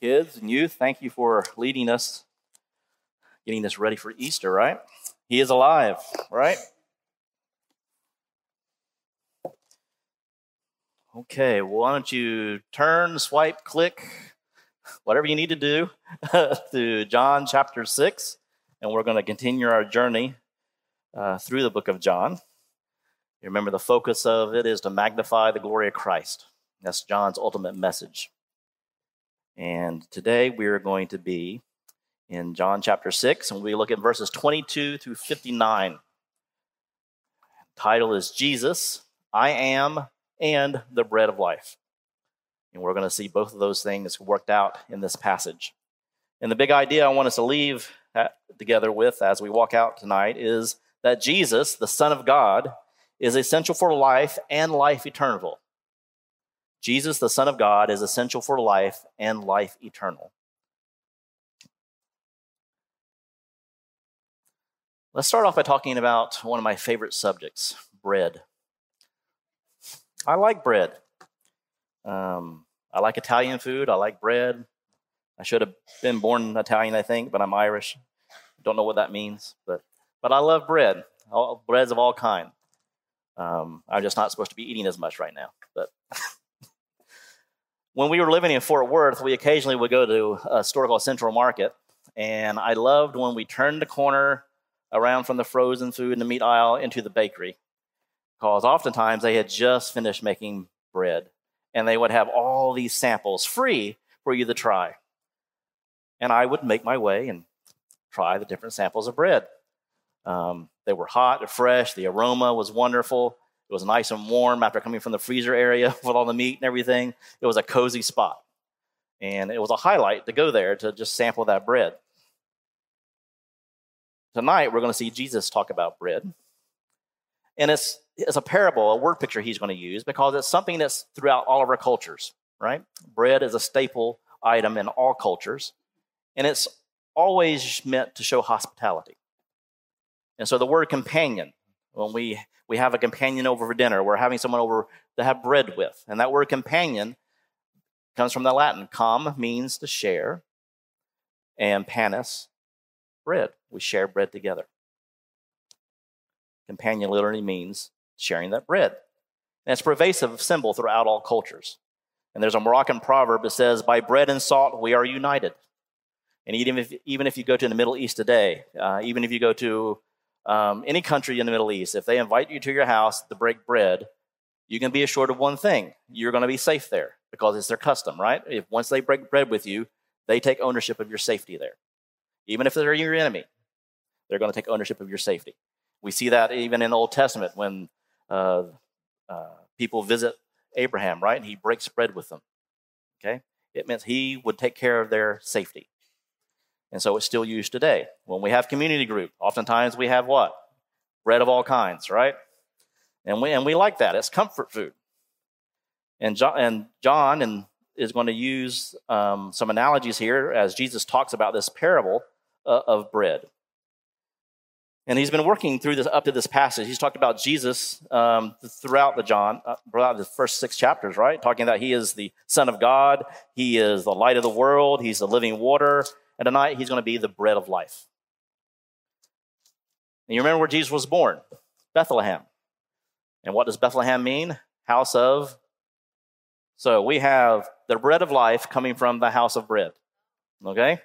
Kids and youth, thank you for leading us, getting us ready for Easter, right? He is alive, right? Okay, why don't you turn, swipe, click, whatever you need to do to John chapter 6, and we're going to continue our journey uh, through the book of John. You remember the focus of it is to magnify the glory of Christ. That's John's ultimate message. And today we are going to be in John chapter 6, and we look at verses 22 through 59. The title is Jesus, I am, and the bread of life. And we're going to see both of those things worked out in this passage. And the big idea I want us to leave together with as we walk out tonight is that Jesus, the Son of God, is essential for life and life eternal. Jesus, the Son of God, is essential for life and life eternal. Let's start off by talking about one of my favorite subjects bread. I like bread. Um, I like Italian food. I like bread. I should have been born Italian, I think, but I'm Irish. Don't know what that means, but but I love bread. All, breads of all kind. Um, I'm just not supposed to be eating as much right now, but when we were living in Fort Worth, we occasionally would go to a store called Central Market, and I loved when we turned the corner around from the frozen food in the meat aisle into the bakery, because oftentimes they had just finished making bread, and they would have all these samples free for you to try. And I would make my way and try the different samples of bread. Um, they were hot and fresh. The aroma was wonderful. It was nice and warm after coming from the freezer area with all the meat and everything. It was a cozy spot. And it was a highlight to go there to just sample that bread. Tonight, we're going to see Jesus talk about bread. And it's, it's a parable, a word picture he's going to use because it's something that's throughout all of our cultures, right? Bread is a staple item in all cultures, and it's always meant to show hospitality. And so the word companion when we, we have a companion over for dinner, we're having someone over to have bread with. And that word companion comes from the Latin. Com means to share, and panis, bread. We share bread together. Companion literally means sharing that bread. And it's a pervasive symbol throughout all cultures. And there's a Moroccan proverb that says, By bread and salt we are united. And even if, even if you go to the Middle East today, uh, even if you go to um, any country in the Middle East, if they invite you to your house to break bread, you can be assured of one thing you're going to be safe there because it's their custom, right? If once they break bread with you, they take ownership of your safety there. Even if they're your enemy, they're going to take ownership of your safety. We see that even in the Old Testament when uh, uh, people visit Abraham, right? And he breaks bread with them. Okay? It means he would take care of their safety. And so it's still used today. When we have community group, oftentimes we have what? Bread of all kinds, right? And we, and we like that. It's comfort food. And John, and John and is going to use um, some analogies here as Jesus talks about this parable uh, of bread. And he's been working through this up to this passage. He's talked about Jesus um, throughout the John, uh, throughout the first six chapters, right? Talking that he is the Son of God, he is the light of the world, he's the living water, and tonight he's going to be the bread of life. And you remember where Jesus was born? Bethlehem. And what does Bethlehem mean? House of. So we have the bread of life coming from the house of bread. Okay?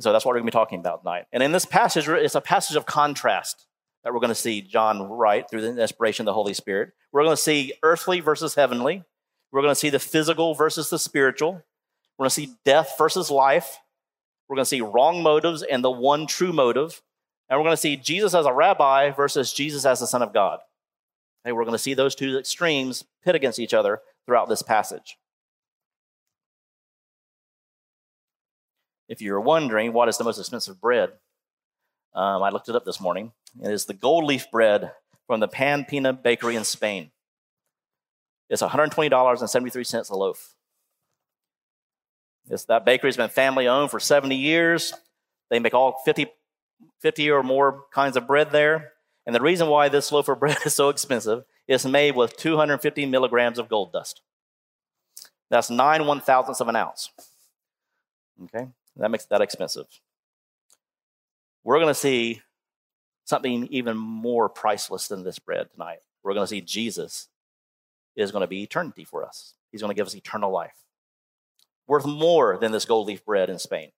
So that's what we're going to be talking about tonight. And in this passage, it's a passage of contrast that we're going to see John write through the inspiration of the Holy Spirit. We're going to see earthly versus heavenly. We're going to see the physical versus the spiritual. We're going to see death versus life. We're going to see wrong motives and the one true motive. And we're going to see Jesus as a rabbi versus Jesus as the Son of God. And we're going to see those two extremes pit against each other throughout this passage. If you're wondering what is the most expensive bread, um, I looked it up this morning. It is the gold leaf bread from the Pan Pina Bakery in Spain. It's $120.73 a loaf. This, that bakery has been family owned for 70 years. They make all 50, 50 or more kinds of bread there. And the reason why this loaf of bread is so expensive is made with 250 milligrams of gold dust. That's nine one thousandths of an ounce. Okay? That makes that expensive. We're going to see something even more priceless than this bread tonight. We're going to see Jesus is going to be eternity for us. He's going to give us eternal life, worth more than this gold leaf bread in Spain.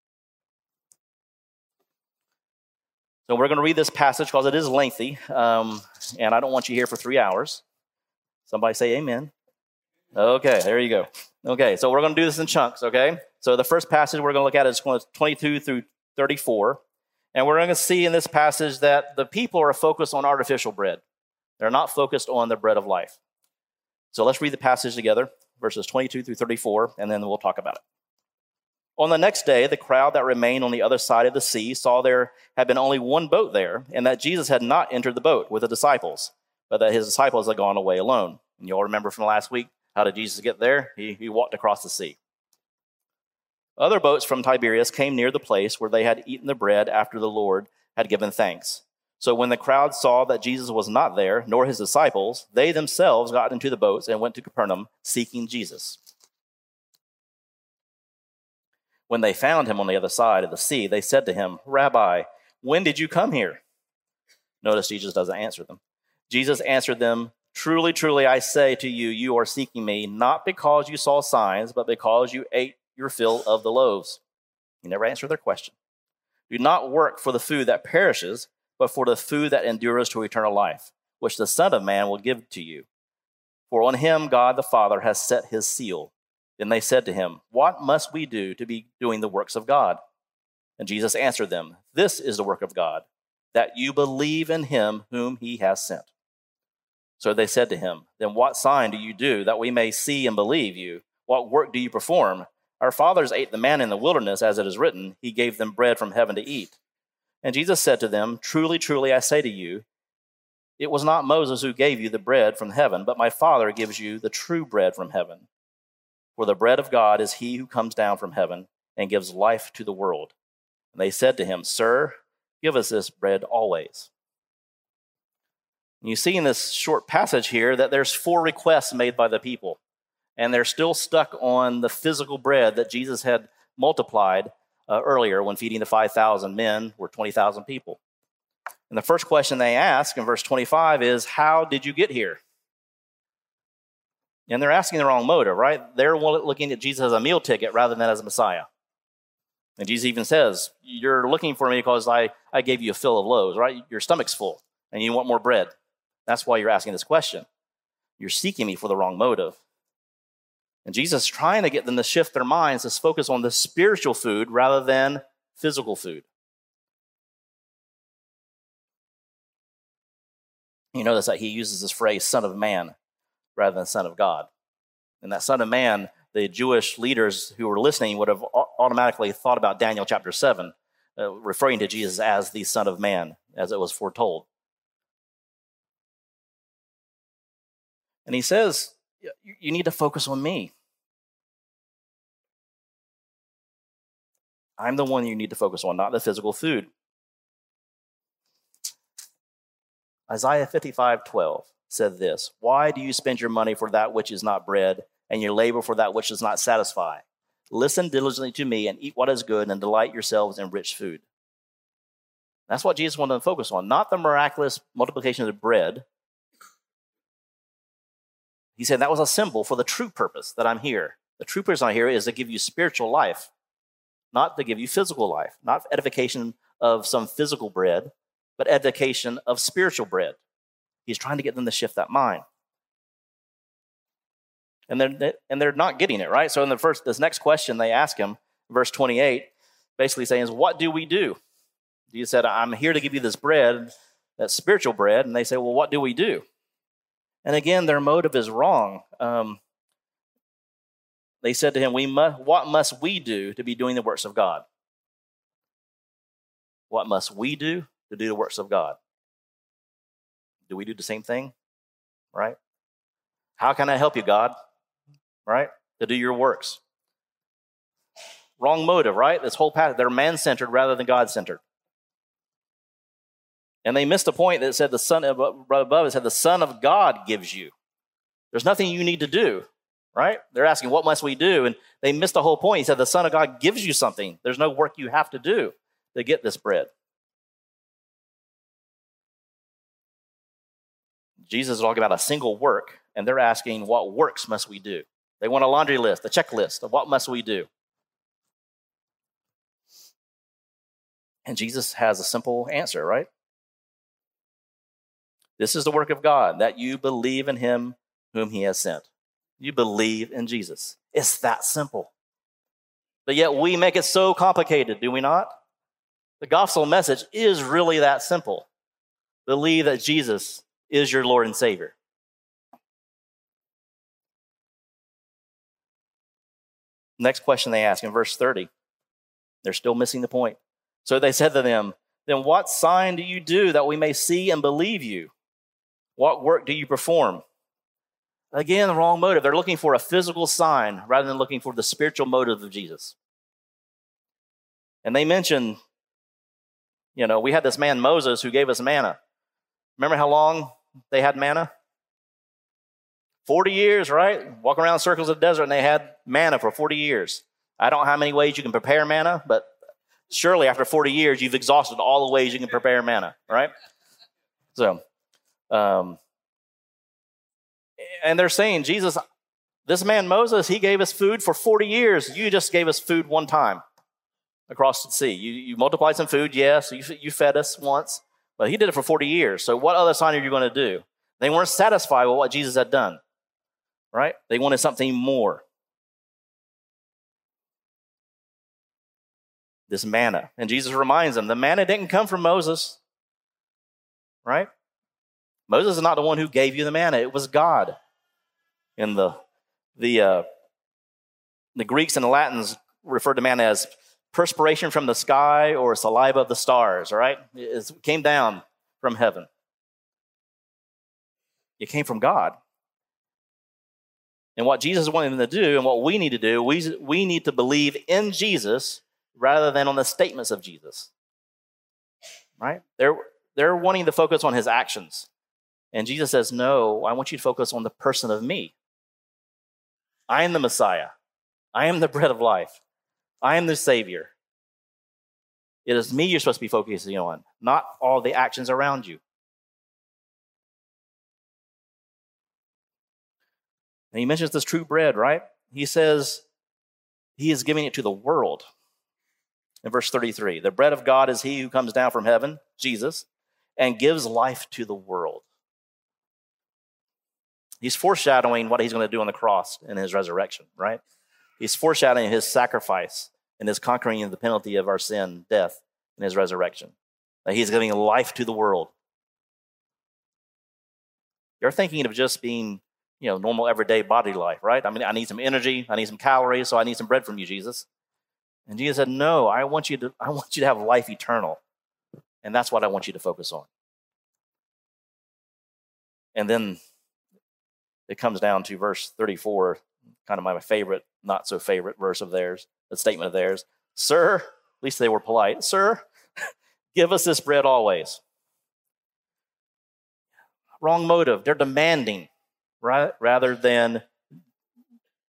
So we're going to read this passage because it is lengthy, um, and I don't want you here for three hours. Somebody say amen. Okay, there you go. Okay, so we're going to do this in chunks, okay? So the first passage we're going to look at is 22 through 34. And we're going to see in this passage that the people are focused on artificial bread. They're not focused on the bread of life. So let's read the passage together, verses 22 through 34, and then we'll talk about it. On the next day, the crowd that remained on the other side of the sea saw there had been only one boat there, and that Jesus had not entered the boat with the disciples, but that his disciples had gone away alone. And you all remember from last week, how did Jesus get there? He, he walked across the sea. Other boats from Tiberias came near the place where they had eaten the bread after the Lord had given thanks. So when the crowd saw that Jesus was not there, nor his disciples, they themselves got into the boats and went to Capernaum seeking Jesus. When they found him on the other side of the sea, they said to him, Rabbi, when did you come here? Notice Jesus doesn't answer them. Jesus answered them, Truly, truly, I say to you, you are seeking me, not because you saw signs, but because you ate your fill of the loaves. He never answered their question. Do not work for the food that perishes, but for the food that endures to eternal life, which the Son of Man will give to you. For on him God the Father has set his seal. Then they said to him, What must we do to be doing the works of God? And Jesus answered them, This is the work of God, that you believe in him whom he has sent. So they said to him, Then what sign do you do that we may see and believe you? What work do you perform? Our fathers ate the manna in the wilderness, as it is written, He gave them bread from heaven to eat. And Jesus said to them, Truly, truly, I say to you, it was not Moses who gave you the bread from heaven, but my Father gives you the true bread from heaven. For the bread of God is he who comes down from heaven and gives life to the world. And they said to him, Sir, give us this bread always. And you see in this short passage here that there's four requests made by the people, and they're still stuck on the physical bread that Jesus had multiplied uh, earlier when feeding the 5,000 men were 20,000 people. And the first question they ask in verse 25 is, How did you get here? And they're asking the wrong motive, right? They're looking at Jesus as a meal ticket rather than as a Messiah. And Jesus even says, You're looking for me because I, I gave you a fill of loaves, right? Your stomach's full and you want more bread. That's why you're asking this question. You're seeking me for the wrong motive. And Jesus is trying to get them to shift their minds to focus on the spiritual food rather than physical food. You notice that he uses this phrase, Son of Man rather than Son of God. And that Son of Man, the Jewish leaders who were listening would have automatically thought about Daniel chapter 7, uh, referring to Jesus as the Son of Man, as it was foretold. And he says, You need to focus on me. I'm the one you need to focus on, not the physical food. Isaiah 55 12 said this Why do you spend your money for that which is not bread, and your labor for that which does not satisfy? Listen diligently to me and eat what is good, and delight yourselves in rich food. That's what Jesus wanted to focus on, not the miraculous multiplication of the bread. He said that was a symbol for the true purpose that I'm here. The true purpose I'm here is to give you spiritual life, not to give you physical life, not edification of some physical bread, but edification of spiritual bread. He's trying to get them to shift that mind. And they're, and they're not getting it, right? So in the first, this next question they ask him, verse 28, basically saying is, what do we do? Jesus said, I'm here to give you this bread, that spiritual bread. And they say, well, what do we do? And again, their motive is wrong. Um, they said to him, we must, What must we do to be doing the works of God? What must we do to do the works of God? do we do the same thing? Right? How can I help you, God? Right? To do your works. Wrong motive, right? This whole path, they're man centered rather than God centered. And they missed a point that said the Son above it said the Son of God gives you. There's nothing you need to do, right? They're asking, What must we do? And they missed the whole point. He said, The Son of God gives you something. There's no work you have to do to get this bread. Jesus is talking about a single work, and they're asking, What works must we do? They want a laundry list, a checklist of what must we do. And Jesus has a simple answer, right? This is the work of God, that you believe in him whom he has sent. You believe in Jesus. It's that simple. But yet we make it so complicated, do we not? The gospel message is really that simple. Believe that Jesus is your Lord and Savior. Next question they ask in verse 30. They're still missing the point. So they said to them, Then what sign do you do that we may see and believe you? What work do you perform? Again, the wrong motive. They're looking for a physical sign rather than looking for the spiritual motive of Jesus. And they mention, you know, we had this man Moses who gave us manna. Remember how long they had manna? 40 years, right? Walk around circles of the desert and they had manna for 40 years. I don't know how many ways you can prepare manna, but surely after 40 years, you've exhausted all the ways you can prepare manna, right? So, um, and they're saying, Jesus, this man Moses, he gave us food for 40 years. You just gave us food one time across the sea. You, you multiplied some food, yes. You, you fed us once, but he did it for 40 years. So, what other sign are you going to do? They weren't satisfied with what Jesus had done right? They wanted something more. This manna. And Jesus reminds them the manna didn't come from Moses, right? Moses is not the one who gave you the manna, it was God. In the, the, uh, the Greeks and the Latins referred to man as perspiration from the sky or saliva of the stars, all right? It came down from heaven. It came from God. And what Jesus wanted them to do and what we need to do, we, we need to believe in Jesus rather than on the statements of Jesus. Right? They're, they're wanting to focus on his actions. And Jesus says, No, I want you to focus on the person of me. I am the Messiah. I am the bread of life. I am the Savior. It is me you're supposed to be focusing on, not all the actions around you. And he mentions this true bread, right? He says he is giving it to the world. In verse 33, the bread of God is he who comes down from heaven, Jesus, and gives life to the world. He's foreshadowing what he's going to do on the cross in his resurrection, right? He's foreshadowing his sacrifice and his conquering of the penalty of our sin, death, in his resurrection. That he's giving life to the world. You're thinking of just being you know, normal everyday body life, right? I mean, I need some energy, I need some calories, so I need some bread from you, Jesus. And Jesus said, No, I want you to, I want you to have life eternal. And that's what I want you to focus on. And then it comes down to verse 34, kind of my favorite, not so favorite verse of theirs, a statement of theirs. Sir, at least they were polite, Sir, give us this bread always. Wrong motive. They're demanding right? rather than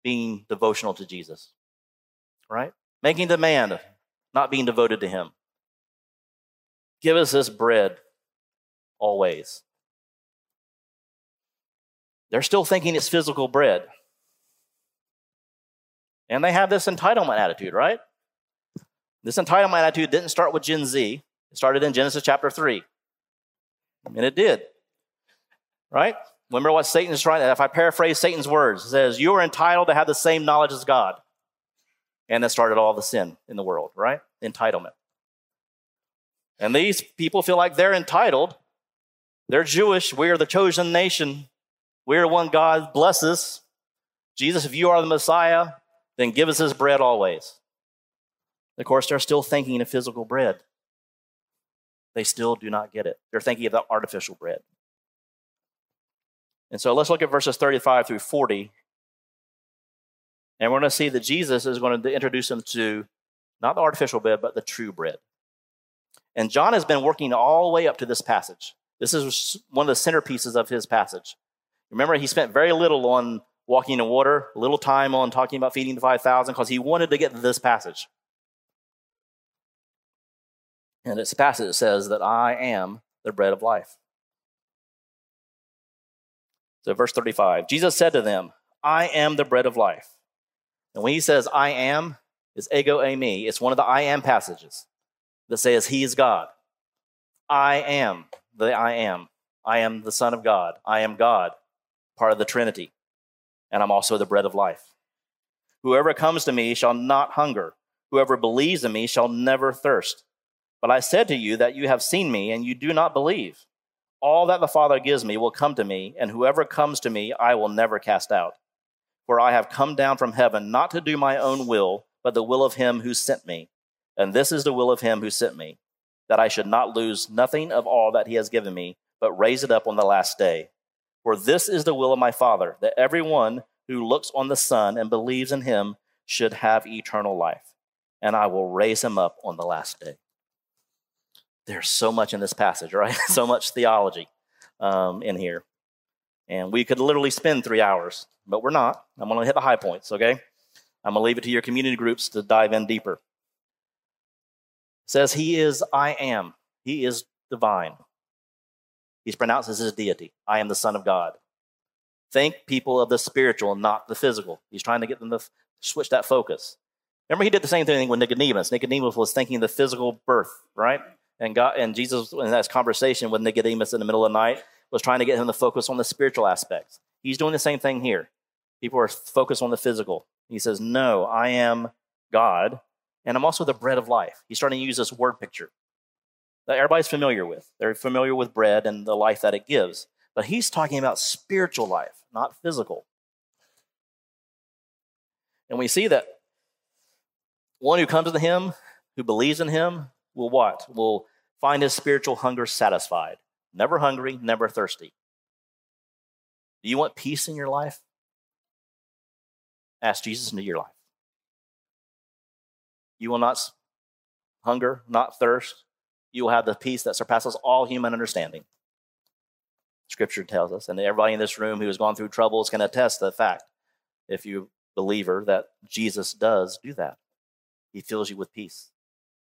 being devotional to Jesus, right? Making demand, not being devoted to Him. Give us this bread always. They're still thinking it's physical bread. And they have this entitlement attitude, right? This entitlement attitude didn't start with Gen Z, it started in Genesis chapter 3. And it did, right? Remember what Satan is trying, to, if I paraphrase Satan's words, it says, You are entitled to have the same knowledge as God. And that started all the sin in the world, right? Entitlement. And these people feel like they're entitled. They're Jewish. We are the chosen nation. We are one God blesses. Jesus, if you are the Messiah, then give us this bread always. Of course, they're still thinking of physical bread. They still do not get it. They're thinking of the artificial bread. And so let's look at verses 35 through 40. And we're going to see that Jesus is going to introduce them to not the artificial bread, but the true bread. And John has been working all the way up to this passage. This is one of the centerpieces of his passage. Remember, he spent very little on walking in water, little time on talking about feeding the 5,000 because he wanted to get this passage. And this passage says that I am the bread of life. So, verse 35 Jesus said to them, I am the bread of life. And when he says I am, it's ego eimi. It's one of the I am passages that says he is God. I am the I am. I am the Son of God. I am God, part of the Trinity. And I'm also the bread of life. Whoever comes to me shall not hunger. Whoever believes in me shall never thirst. But I said to you that you have seen me and you do not believe. All that the Father gives me will come to me, and whoever comes to me I will never cast out. For I have come down from heaven not to do my own will, but the will of him who sent me. And this is the will of him who sent me, that I should not lose nothing of all that he has given me, but raise it up on the last day. For this is the will of my Father, that everyone who looks on the Son and believes in him should have eternal life, and I will raise him up on the last day. There's so much in this passage, right? so much theology um, in here. And we could literally spend three hours, but we're not. I'm going to hit the high points, okay? I'm going to leave it to your community groups to dive in deeper. It says, He is I am. He is divine. He's pronounced as his deity. I am the Son of God. Think people of the spiritual, not the physical. He's trying to get them to switch that focus. Remember, he did the same thing with Nicodemus. Nicodemus was thinking the physical birth, right? And God and Jesus, in that conversation with Nicodemus in the middle of the night, was trying to get him to focus on the spiritual aspects. He's doing the same thing here. People are focused on the physical. He says, No, I am God, and I'm also the bread of life. He's starting to use this word picture that everybody's familiar with. They're familiar with bread and the life that it gives. But he's talking about spiritual life, not physical. And we see that one who comes to him, who believes in him, will what? Will find his spiritual hunger satisfied. Never hungry, never thirsty. Do you want peace in your life? Ask Jesus into your life. You will not hunger, not thirst. You will have the peace that surpasses all human understanding. Scripture tells us, and everybody in this room who has gone through troubles can attest to the fact, if you believer, that Jesus does do that. He fills you with peace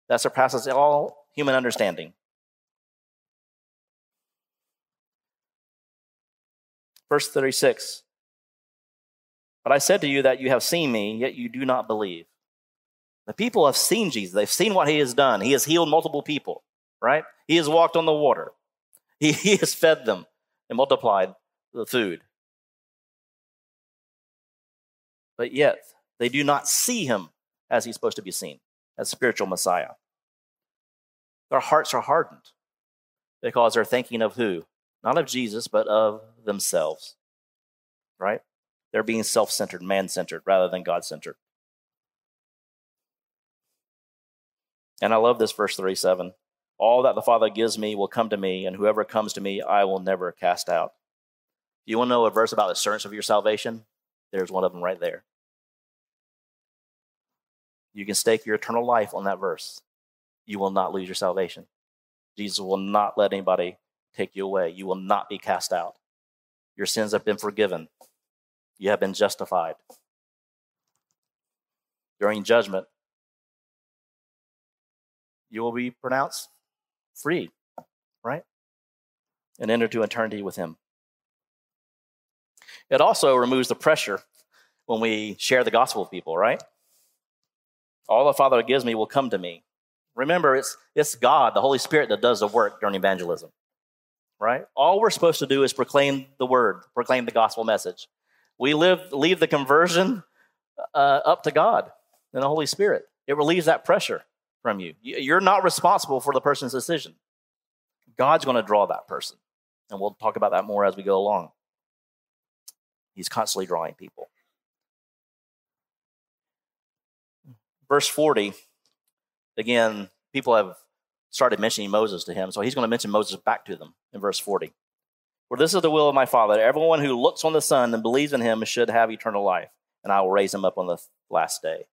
that surpasses all human understanding. Verse 36 But I said to you that you have seen me, yet you do not believe. The people have seen Jesus. They've seen what he has done. He has healed multiple people, right? He has walked on the water. He, he has fed them and multiplied the food. But yet, they do not see him as he's supposed to be seen, as spiritual Messiah. Their hearts are hardened because they're thinking of who? Not of Jesus, but of themselves, right? They're being self centered, man centered, rather than God centered. And I love this verse 37. All that the Father gives me will come to me, and whoever comes to me, I will never cast out. You want to know a verse about the assurance of your salvation? There's one of them right there. You can stake your eternal life on that verse. You will not lose your salvation. Jesus will not let anybody take you away. You will not be cast out. Your sins have been forgiven. You have been justified. During judgment, you will be pronounced free, right? And enter to eternity with Him. It also removes the pressure when we share the gospel with people, right? All the Father gives me will come to me. Remember, it's, it's God, the Holy Spirit, that does the work during evangelism, right? All we're supposed to do is proclaim the word, proclaim the gospel message. We live, leave the conversion uh, up to God and the Holy Spirit. It relieves that pressure from you. You're not responsible for the person's decision. God's going to draw that person. And we'll talk about that more as we go along. He's constantly drawing people. Verse 40 again, people have started mentioning Moses to him, so he's going to mention Moses back to them in verse 40. For this is the will of my Father. Everyone who looks on the Son and believes in him should have eternal life, and I will raise him up on the last day.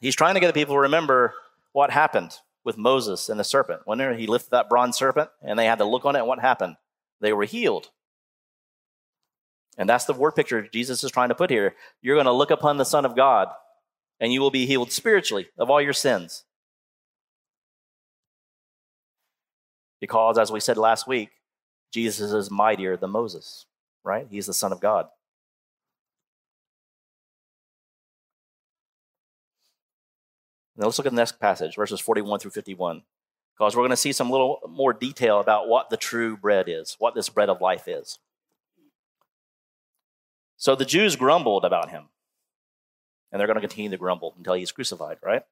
He's trying to get the people to remember what happened with Moses and the serpent. When he lifted that bronze serpent and they had to look on it, what happened? They were healed. And that's the word picture Jesus is trying to put here. You're going to look upon the Son of God, and you will be healed spiritually of all your sins. Because, as we said last week, Jesus is mightier than Moses, right? He's the Son of God. Now let's look at the next passage, verses 41 through 51, because we're going to see some little more detail about what the true bread is, what this bread of life is. So the Jews grumbled about him, and they're going to continue to grumble until he's crucified, right?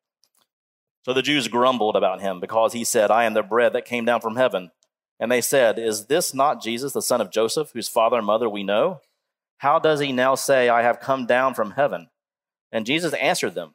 So the Jews grumbled about him because he said, I am the bread that came down from heaven. And they said, Is this not Jesus, the son of Joseph, whose father and mother we know? How does he now say, I have come down from heaven? And Jesus answered them,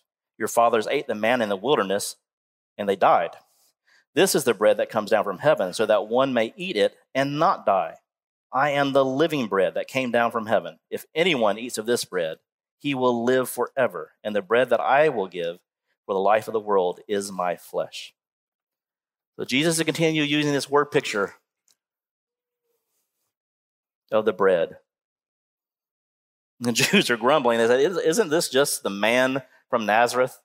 Your fathers ate the manna in the wilderness, and they died. This is the bread that comes down from heaven, so that one may eat it and not die. I am the living bread that came down from heaven. If anyone eats of this bread, he will live forever. And the bread that I will give for the life of the world is my flesh. So Jesus to continue using this word picture of the bread. The Jews are grumbling. They said, Isn't this just the man from Nazareth?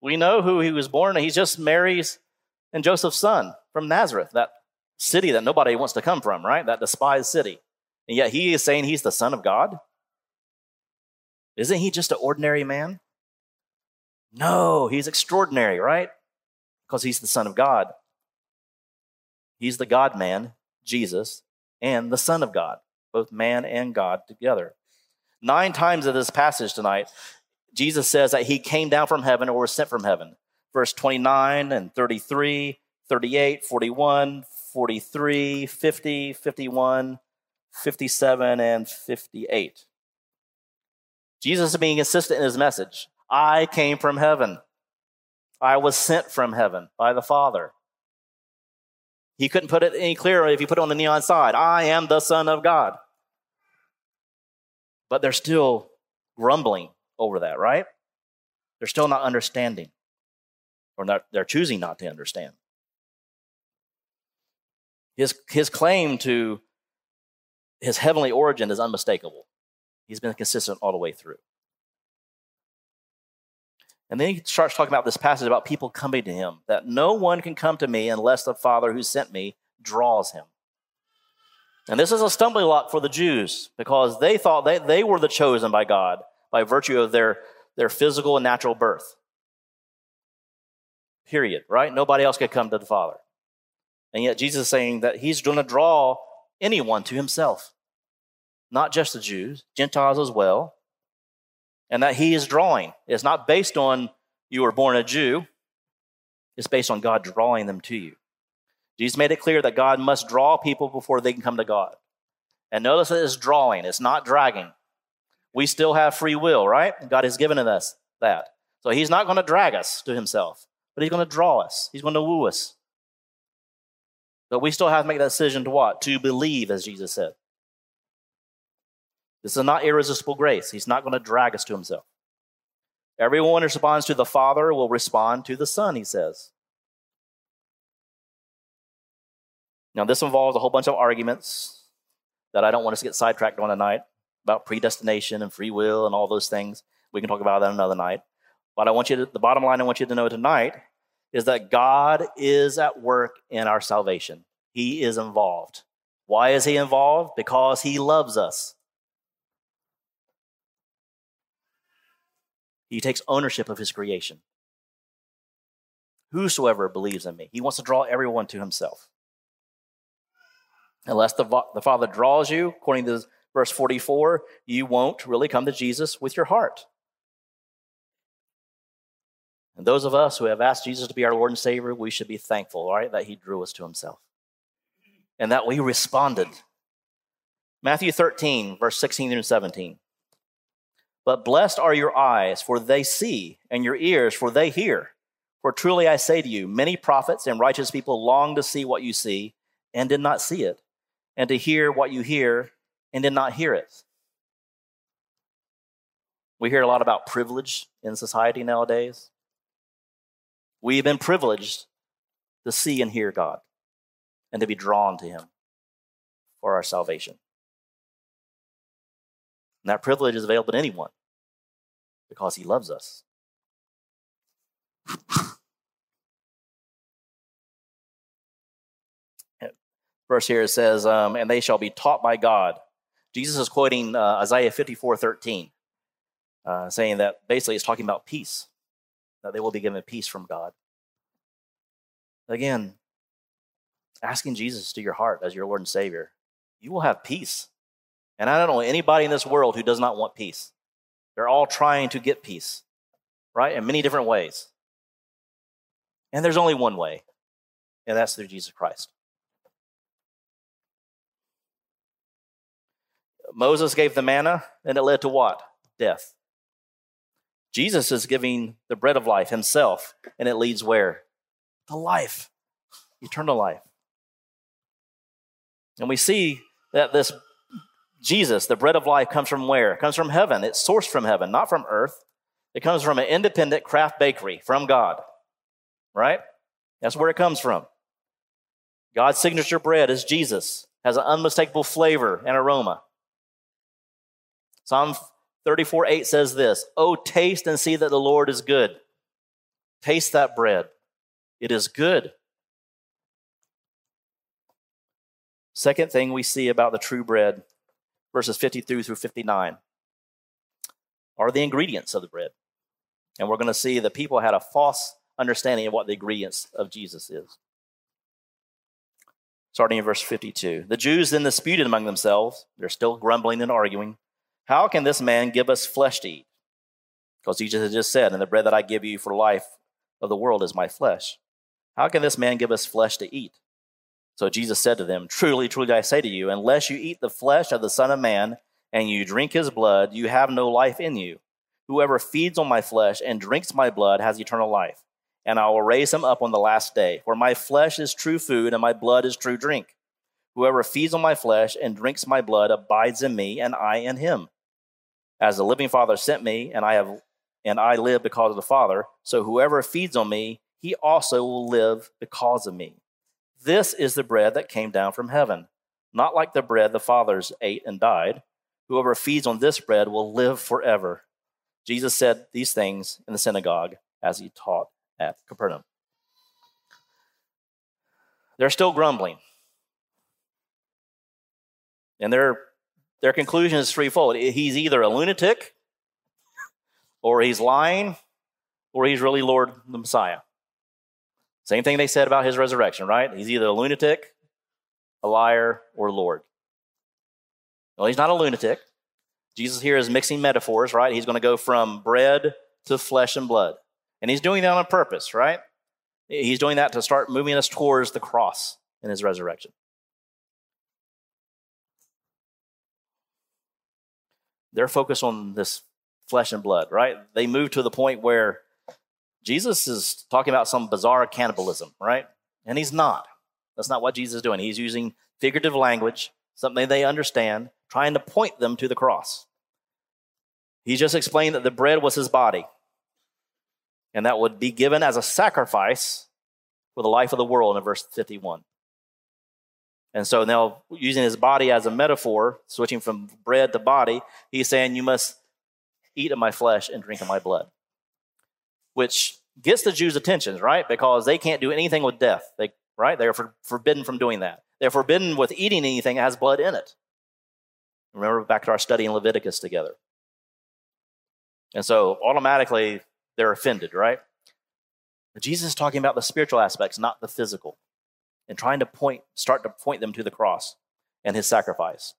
We know who he was born. He's just Mary's and Joseph's son from Nazareth, that city that nobody wants to come from, right? That despised city. And yet he is saying he's the son of God? Isn't he just an ordinary man? No, he's extraordinary, right? Because he's the son of God. He's the God man, Jesus, and the son of God both man and God together. Nine times in this passage tonight, Jesus says that he came down from heaven or was sent from heaven. Verse 29 and 33, 38, 41, 43, 50, 51, 57, and 58. Jesus is being consistent in his message. I came from heaven. I was sent from heaven by the Father. He couldn't put it any clearer if he put it on the neon side. I am the Son of God. But they're still grumbling over that, right? They're still not understanding, or not, they're choosing not to understand. His, his claim to his heavenly origin is unmistakable. He's been consistent all the way through. And then he starts talking about this passage about people coming to him, that no one can come to me unless the Father who sent me draws him. And this is a stumbling block for the Jews because they thought they, they were the chosen by God by virtue of their, their physical and natural birth. Period, right? Nobody else could come to the Father. And yet Jesus is saying that he's going to draw anyone to himself, not just the Jews, Gentiles as well. And that he is drawing. It's not based on you were born a Jew, it's based on God drawing them to you. Jesus made it clear that God must draw people before they can come to God. And notice that it's drawing, it's not dragging. We still have free will, right? God has given us that. So he's not going to drag us to himself, but he's going to draw us, he's going to woo us. But we still have to make that decision to what? To believe, as Jesus said. This is not irresistible grace. He's not going to drag us to himself. Everyone who responds to the Father will respond to the Son, he says. Now, this involves a whole bunch of arguments that I don't want us to get sidetracked on tonight about predestination and free will and all those things. We can talk about that another night. But I want you to, the bottom line I want you to know tonight is that God is at work in our salvation. He is involved. Why is He involved? Because He loves us. He takes ownership of His creation. Whosoever believes in me, He wants to draw everyone to Himself. Unless the, the Father draws you, according to verse 44, you won't really come to Jesus with your heart. And those of us who have asked Jesus to be our Lord and Savior, we should be thankful, right, that He drew us to Himself and that we responded. Matthew 13, verse 16 through 17. But blessed are your eyes, for they see, and your ears, for they hear. For truly I say to you, many prophets and righteous people long to see what you see, and did not see it, and to hear what you hear, and did not hear it. We hear a lot about privilege in society nowadays. We've been privileged to see and hear God and to be drawn to Him for our salvation. And that privilege is available to anyone because He loves us. Verse here it says, um, and they shall be taught by God. Jesus is quoting uh, Isaiah 54 13, uh, saying that basically it's talking about peace, that they will be given peace from God. Again, asking Jesus to your heart as your Lord and Savior, you will have peace. And I don't know anybody in this world who does not want peace. They're all trying to get peace, right? In many different ways. And there's only one way, and that's through Jesus Christ. Moses gave the manna, and it led to what? Death. Jesus is giving the bread of life himself, and it leads where? To life, eternal life. And we see that this Jesus, the bread of life, comes from where? It comes from heaven. It's sourced from heaven, not from earth. It comes from an independent craft bakery from God, right? That's where it comes from. God's signature bread is Jesus, has an unmistakable flavor and aroma. Psalm 34 8 says this Oh, taste and see that the Lord is good. Taste that bread, it is good. Second thing we see about the true bread, verses 53 through 59, are the ingredients of the bread. And we're going to see that people had a false understanding of what the ingredients of Jesus is. Starting in verse 52. The Jews then disputed among themselves. They're still grumbling and arguing. How can this man give us flesh to eat? Because Jesus had just said, And the bread that I give you for life of the world is my flesh. How can this man give us flesh to eat? So Jesus said to them, Truly, truly, I say to you, unless you eat the flesh of the Son of Man and you drink his blood, you have no life in you. Whoever feeds on my flesh and drinks my blood has eternal life, and I will raise him up on the last day. For my flesh is true food, and my blood is true drink. Whoever feeds on my flesh and drinks my blood abides in me, and I in him. As the living Father sent me, and I have and I live because of the Father, so whoever feeds on me, he also will live because of me. This is the bread that came down from heaven, not like the bread the fathers ate and died. Whoever feeds on this bread will live forever. Jesus said these things in the synagogue as he taught at Capernaum. They're still grumbling. And their, their conclusion is threefold. He's either a lunatic, or he's lying, or he's really Lord the Messiah. Same thing they said about his resurrection, right? He's either a lunatic, a liar, or Lord. Well, he's not a lunatic. Jesus here is mixing metaphors, right? He's going to go from bread to flesh and blood. And he's doing that on purpose, right? He's doing that to start moving us towards the cross in his resurrection. They're focused on this flesh and blood, right? They move to the point where Jesus is talking about some bizarre cannibalism, right? And he's not. That's not what Jesus is doing. He's using figurative language, something they understand, trying to point them to the cross. He just explained that the bread was his body, and that would be given as a sacrifice for the life of the world in verse 51. And so now, using his body as a metaphor, switching from bread to body, he's saying, You must eat of my flesh and drink of my blood which gets the Jews' attention, right? Because they can't do anything with death, they, right? They're for, forbidden from doing that. They're forbidden with eating anything that has blood in it. Remember back to our study in Leviticus together. And so automatically they're offended, right? But Jesus is talking about the spiritual aspects, not the physical, and trying to point, start to point them to the cross and his sacrifice.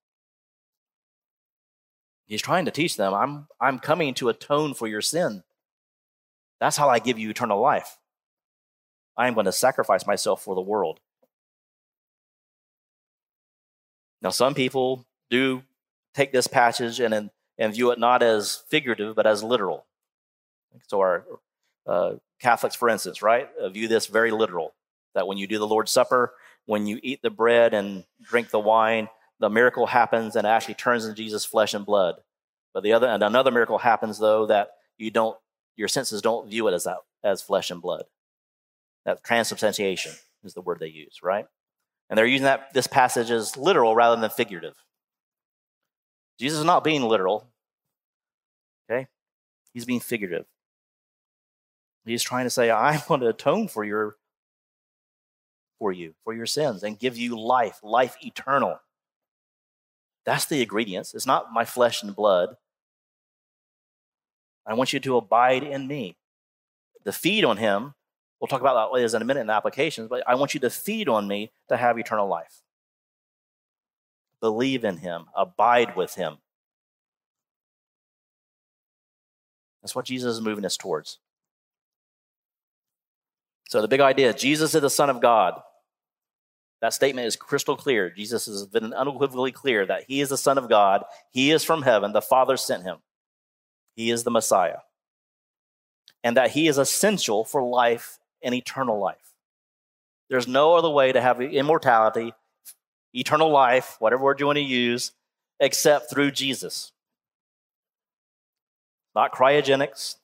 He's trying to teach them, I'm, I'm coming to atone for your sin. That's how I give you eternal life. I am going to sacrifice myself for the world. Now, some people do take this passage and and view it not as figurative, but as literal. So, our uh, Catholics, for instance, right, uh, view this very literal that when you do the Lord's Supper, when you eat the bread and drink the wine, the miracle happens and it actually turns into Jesus' flesh and blood. But the other and another miracle happens though that you don't your senses don't view it as that as flesh and blood. That transubstantiation is the word they use, right? And they're using that this passage as literal rather than figurative. Jesus is not being literal. Okay? He's being figurative. He's trying to say, I'm going to atone for your for you, for your sins, and give you life, life eternal. That's the ingredients. It's not my flesh and blood. I want you to abide in me. The feed on him, we'll talk about that later in a minute in the applications, but I want you to feed on me to have eternal life. Believe in him, abide with him. That's what Jesus is moving us towards. So, the big idea Jesus is the Son of God. That statement is crystal clear. Jesus has been unequivocally clear that he is the Son of God. He is from heaven. The Father sent him. He is the Messiah. And that he is essential for life and eternal life. There's no other way to have immortality, eternal life, whatever word you want to use, except through Jesus. Not cryogenics,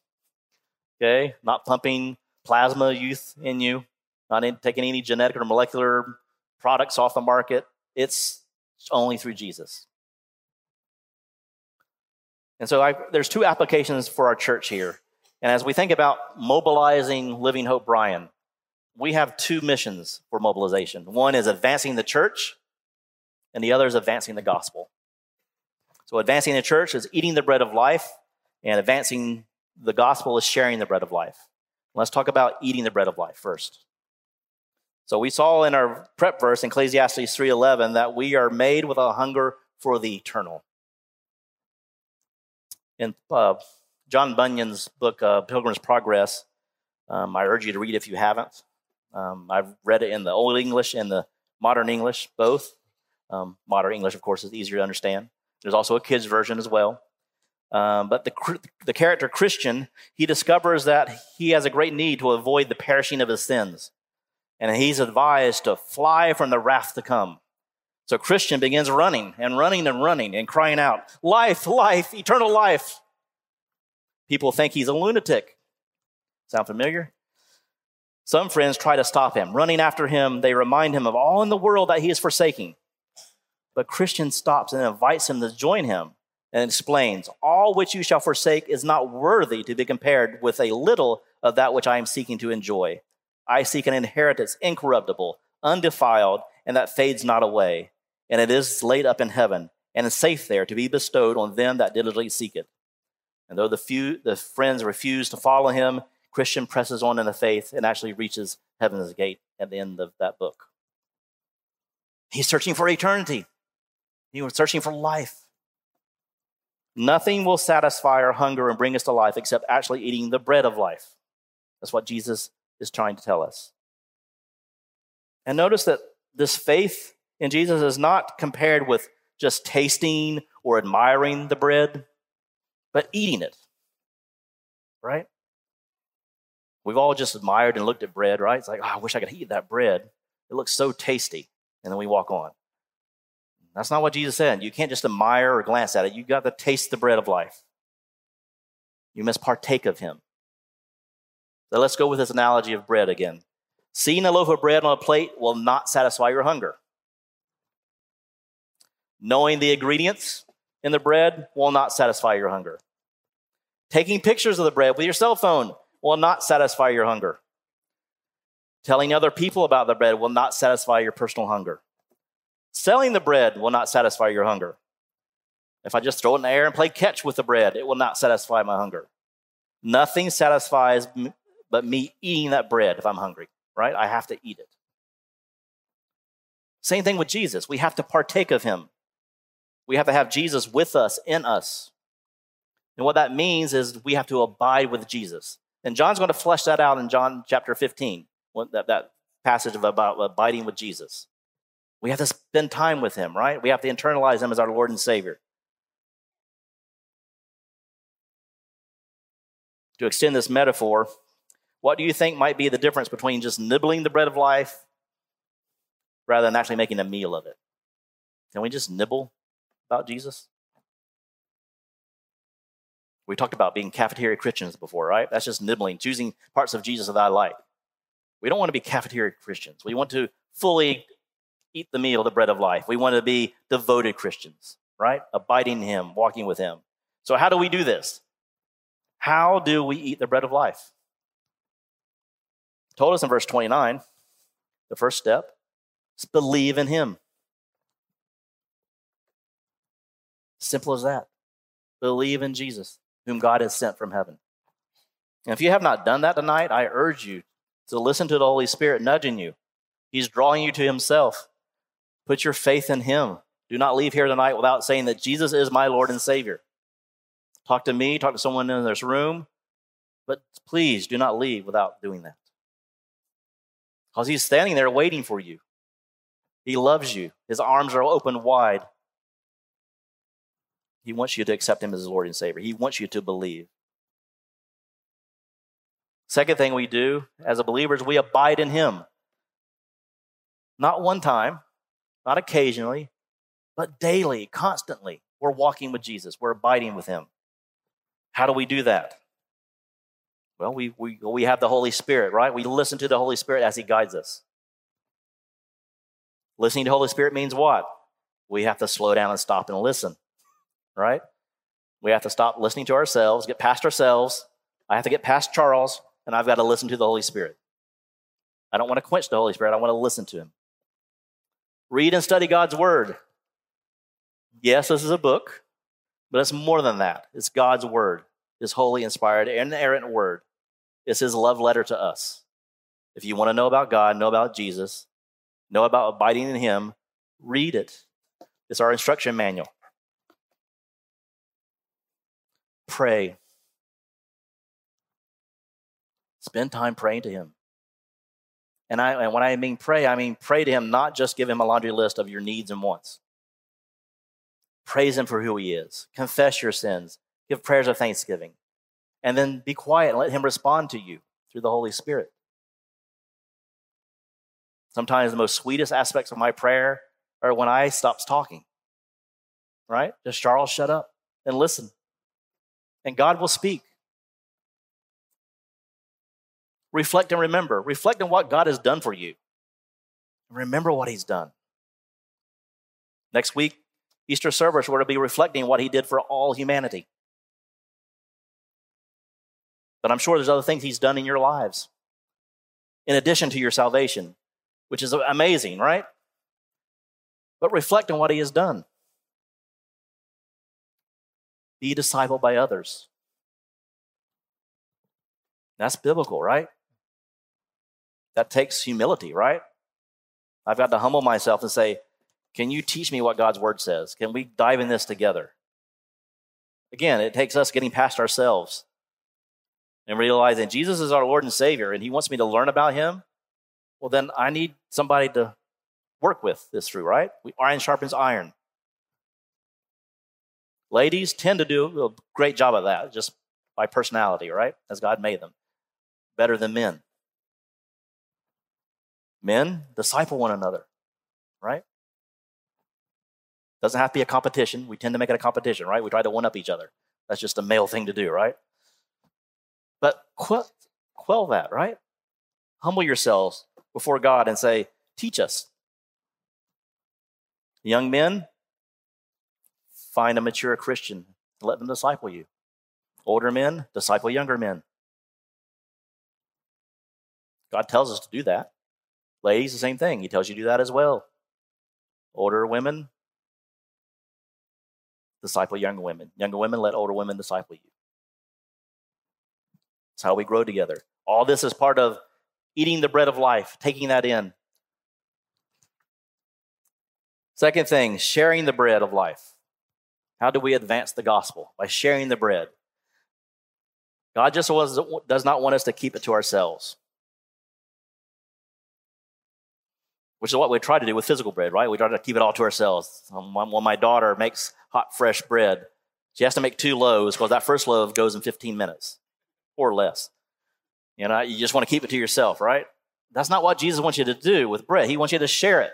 okay? Not pumping plasma youth in you, not in, taking any genetic or molecular products off the market. It's only through Jesus. And so I, there's two applications for our church here. And as we think about mobilizing Living Hope Bryan, we have two missions for mobilization. One is advancing the church, and the other is advancing the gospel. So, advancing the church is eating the bread of life, and advancing the gospel is sharing the bread of life. Let's talk about eating the bread of life first. So we saw in our prep verse, Ecclesiastes 3.11, that we are made with a hunger for the eternal. In uh, John Bunyan's book, uh, Pilgrim's Progress, um, I urge you to read if you haven't. Um, I've read it in the Old English and the Modern English, both. Um, modern English, of course, is easier to understand. There's also a kid's version as well. Um, but the, the character Christian, he discovers that he has a great need to avoid the perishing of his sins and he's advised to fly from the wrath to come. So Christian begins running and running and running and crying out, Life, life, eternal life. People think he's a lunatic. Sound familiar? Some friends try to stop him. Running after him, they remind him of all in the world that he is forsaking. But Christian stops and invites him to join him and explains, All which you shall forsake is not worthy to be compared with a little of that which I am seeking to enjoy. I seek an inheritance incorruptible, undefiled, and that fades not away. And it is laid up in heaven, and is safe there to be bestowed on them that diligently seek it. And though the few the friends refuse to follow him, Christian presses on in the faith and actually reaches heaven's gate at the end of that book. He's searching for eternity. He was searching for life. Nothing will satisfy our hunger and bring us to life except actually eating the bread of life. That's what Jesus is trying to tell us. And notice that this faith in Jesus is not compared with just tasting or admiring the bread, but eating it. Right? We've all just admired and looked at bread, right? It's like, oh, I wish I could eat that bread. It looks so tasty. And then we walk on. That's not what Jesus said. You can't just admire or glance at it. You've got to taste the bread of life. You must partake of him. Let's go with this analogy of bread again. Seeing a loaf of bread on a plate will not satisfy your hunger. Knowing the ingredients in the bread will not satisfy your hunger. Taking pictures of the bread with your cell phone will not satisfy your hunger. Telling other people about the bread will not satisfy your personal hunger. Selling the bread will not satisfy your hunger. If I just throw it in the air and play catch with the bread, it will not satisfy my hunger. Nothing satisfies but me eating that bread if I'm hungry, right? I have to eat it. Same thing with Jesus. We have to partake of him. We have to have Jesus with us, in us. And what that means is we have to abide with Jesus. And John's going to flesh that out in John chapter 15, that, that passage of about abiding with Jesus. We have to spend time with him, right? We have to internalize him as our Lord and Savior. To extend this metaphor, what do you think might be the difference between just nibbling the bread of life rather than actually making a meal of it? Can we just nibble about Jesus? We talked about being cafeteria Christians before, right? That's just nibbling, choosing parts of Jesus that I like. We don't want to be cafeteria Christians. We want to fully eat the meal, the bread of life. We want to be devoted Christians, right? Abiding Him, walking with Him. So, how do we do this? How do we eat the bread of life? Told us in verse 29, the first step is believe in Him. Simple as that. Believe in Jesus, whom God has sent from heaven. And if you have not done that tonight, I urge you to listen to the Holy Spirit nudging you. He's drawing you to Himself. Put your faith in Him. Do not leave here tonight without saying that Jesus is my Lord and Savior. Talk to me, talk to someone in this room, but please do not leave without doing that. Because He's standing there waiting for you. He loves you, His arms are open wide. He wants you to accept Him as his Lord and Savior, He wants you to believe. Second thing we do as a believer is we abide in Him. Not one time, not occasionally, but daily, constantly. We're walking with Jesus, we're abiding with Him. How do we do that? Well, we, we, we have the Holy Spirit, right? We listen to the Holy Spirit as He guides us. Listening to Holy Spirit means what? We have to slow down and stop and listen, right? We have to stop listening to ourselves, get past ourselves. I have to get past Charles, and I've got to listen to the Holy Spirit. I don't want to quench the Holy Spirit, I want to listen to Him. Read and study God's Word. Yes, this is a book, but it's more than that. It's God's Word, His holy, inspired, and inerrant Word. It's His love letter to us. If you want to know about God, know about Jesus, know about abiding in Him, read it. It's our instruction manual. Pray. Spend time praying to Him. And, I, and when I mean pray, I mean pray to Him, not just give Him a laundry list of your needs and wants. Praise Him for who He is. Confess your sins. Give prayers of thanksgiving. And then be quiet and let Him respond to you through the Holy Spirit. Sometimes the most sweetest aspects of my prayer are when I stops talking. Right? Just Charles, shut up and listen. And God will speak. reflect and remember. Reflect on what God has done for you. Remember what He's done. Next week, Easter service, we're to be reflecting what He did for all humanity. But I'm sure there's other things He's done in your lives in addition to your salvation, which is amazing, right? But reflect on what He has done. Be discipled by others. That's biblical, right? That takes humility, right? I've got to humble myself and say, Can you teach me what God's word says? Can we dive in this together? Again, it takes us getting past ourselves and realizing Jesus is our Lord and Savior and He wants me to learn about Him. Well, then I need somebody to work with this through, right? iron sharpens iron. Ladies tend to do a great job of that just by personality, right? As God made them. Better than men. Men, disciple one another, right? Doesn't have to be a competition. We tend to make it a competition, right? We try to one up each other. That's just a male thing to do, right? But quell, quell that, right? Humble yourselves before God and say, Teach us. Young men, find a mature Christian let them disciple you. Older men, disciple younger men. God tells us to do that. Ladies, the same thing. He tells you to do that as well. Older women, disciple younger women. Younger women, let older women disciple you. It's how we grow together. All this is part of eating the bread of life, taking that in. Second thing, sharing the bread of life. How do we advance the gospel? By sharing the bread. God just does not want us to keep it to ourselves. which is what we try to do with physical bread, right? We try to keep it all to ourselves. Um, when my daughter makes hot, fresh bread, she has to make two loaves because that first loaf goes in 15 minutes. Or less. You know, you just want to keep it to yourself, right? That's not what Jesus wants you to do with bread. He wants you to share it.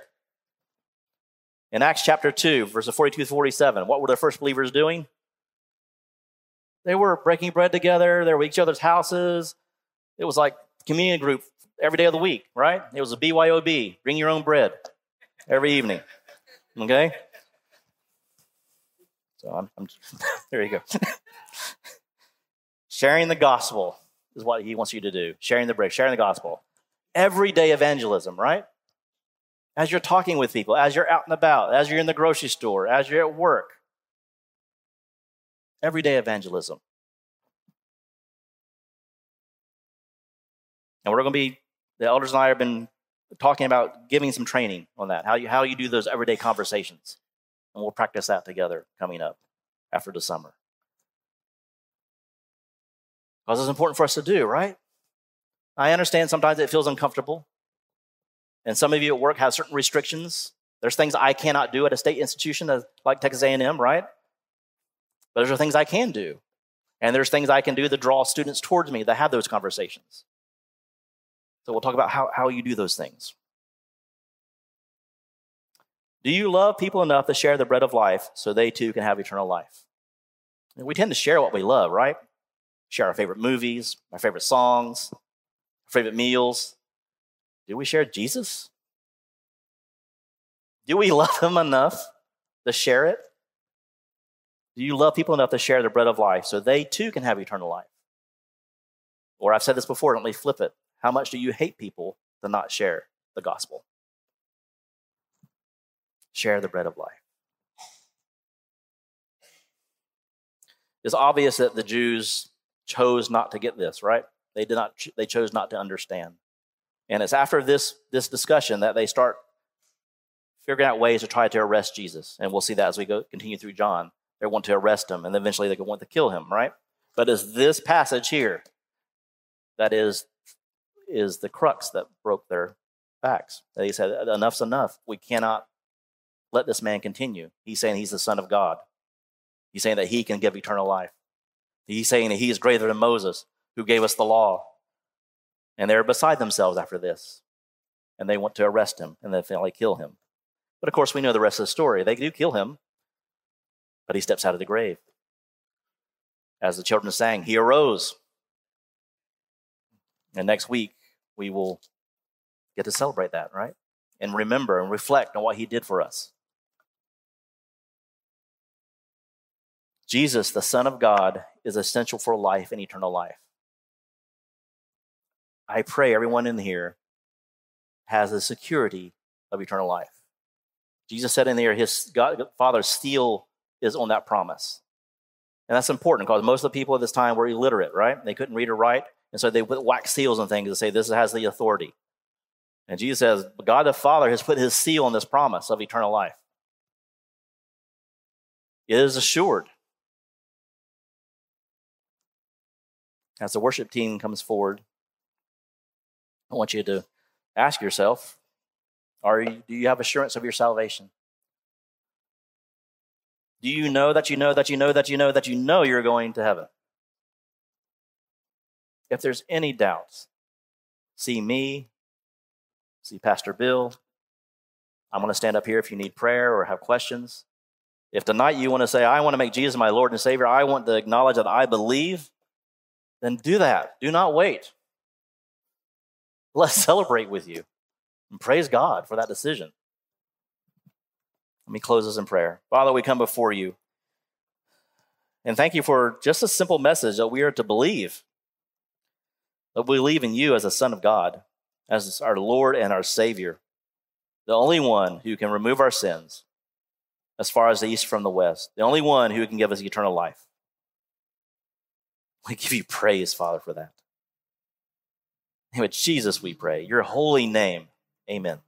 In Acts chapter 2, verses 42 to 47, what were the first believers doing? They were breaking bread together, they were each other's houses. It was like communion group every day of the week, right? It was a BYOB, bring your own bread every evening. Okay? So I'm, I'm there you go. sharing the gospel is what he wants you to do. Sharing the bread, sharing the gospel. Everyday evangelism, right? As you're talking with people, as you're out and about, as you're in the grocery store, as you're at work. Everyday evangelism. And we're going to be, the elders and I have been talking about giving some training on that, how you, how you do those everyday conversations. And we'll practice that together coming up after the summer. Because it's important for us to do, right? I understand sometimes it feels uncomfortable. And some of you at work have certain restrictions. There's things I cannot do at a state institution like Texas A&M, right? But there's things I can do. And there's things I can do that draw students towards me that have those conversations. So we'll talk about how, how you do those things. Do you love people enough to share the bread of life so they too can have eternal life? We tend to share what we love, right? Share our favorite movies, our favorite songs, our favorite meals. Do we share Jesus? Do we love him enough to share it? Do you love people enough to share the bread of life so they too can have eternal life? Or I've said this before, don't let me flip it. How much do you hate people to not share the gospel? share the bread of life. It's obvious that the Jews chose not to get this, right? They did not they chose not to understand. And it's after this this discussion that they start figuring out ways to try to arrest Jesus. And we'll see that as we go continue through John. They want to arrest him and eventually they want to kill him, right? But it's this passage here that is is the crux that broke their backs. They said, enough's enough. We cannot let this man continue. He's saying he's the Son of God. He's saying that he can give eternal life. He's saying that he is greater than Moses, who gave us the law. And they're beside themselves after this. And they want to arrest him and they finally kill him. But of course, we know the rest of the story. They do kill him, but he steps out of the grave. As the children sang, he arose. And next week, we will get to celebrate that, right? And remember and reflect on what he did for us. Jesus, the Son of God, is essential for life and eternal life. I pray everyone in here has the security of eternal life. Jesus said in there, his God, Father's seal is on that promise. And that's important because most of the people at this time were illiterate, right? They couldn't read or write. And so they put wax seals and things to say this has the authority. And Jesus says, God the Father has put his seal on this promise of eternal life. It is assured. As the worship team comes forward, I want you to ask yourself are you, do you have assurance of your salvation? Do you know that you know that you know that you know that you know you're going to heaven? If there's any doubts, see me, see Pastor Bill. I'm going to stand up here if you need prayer or have questions. If tonight you want to say, I want to make Jesus my Lord and Savior, I want to acknowledge that I believe, then do that. Do not wait. Let's celebrate with you and praise God for that decision. Let me close this in prayer. Father, we come before you and thank you for just a simple message that we are to believe. That we believe in you as a Son of God, as our Lord and our Savior, the only one who can remove our sins as far as the east from the west, the only one who can give us eternal life. We give you praise, Father, for that. In Jesus, we pray. Your holy name. Amen.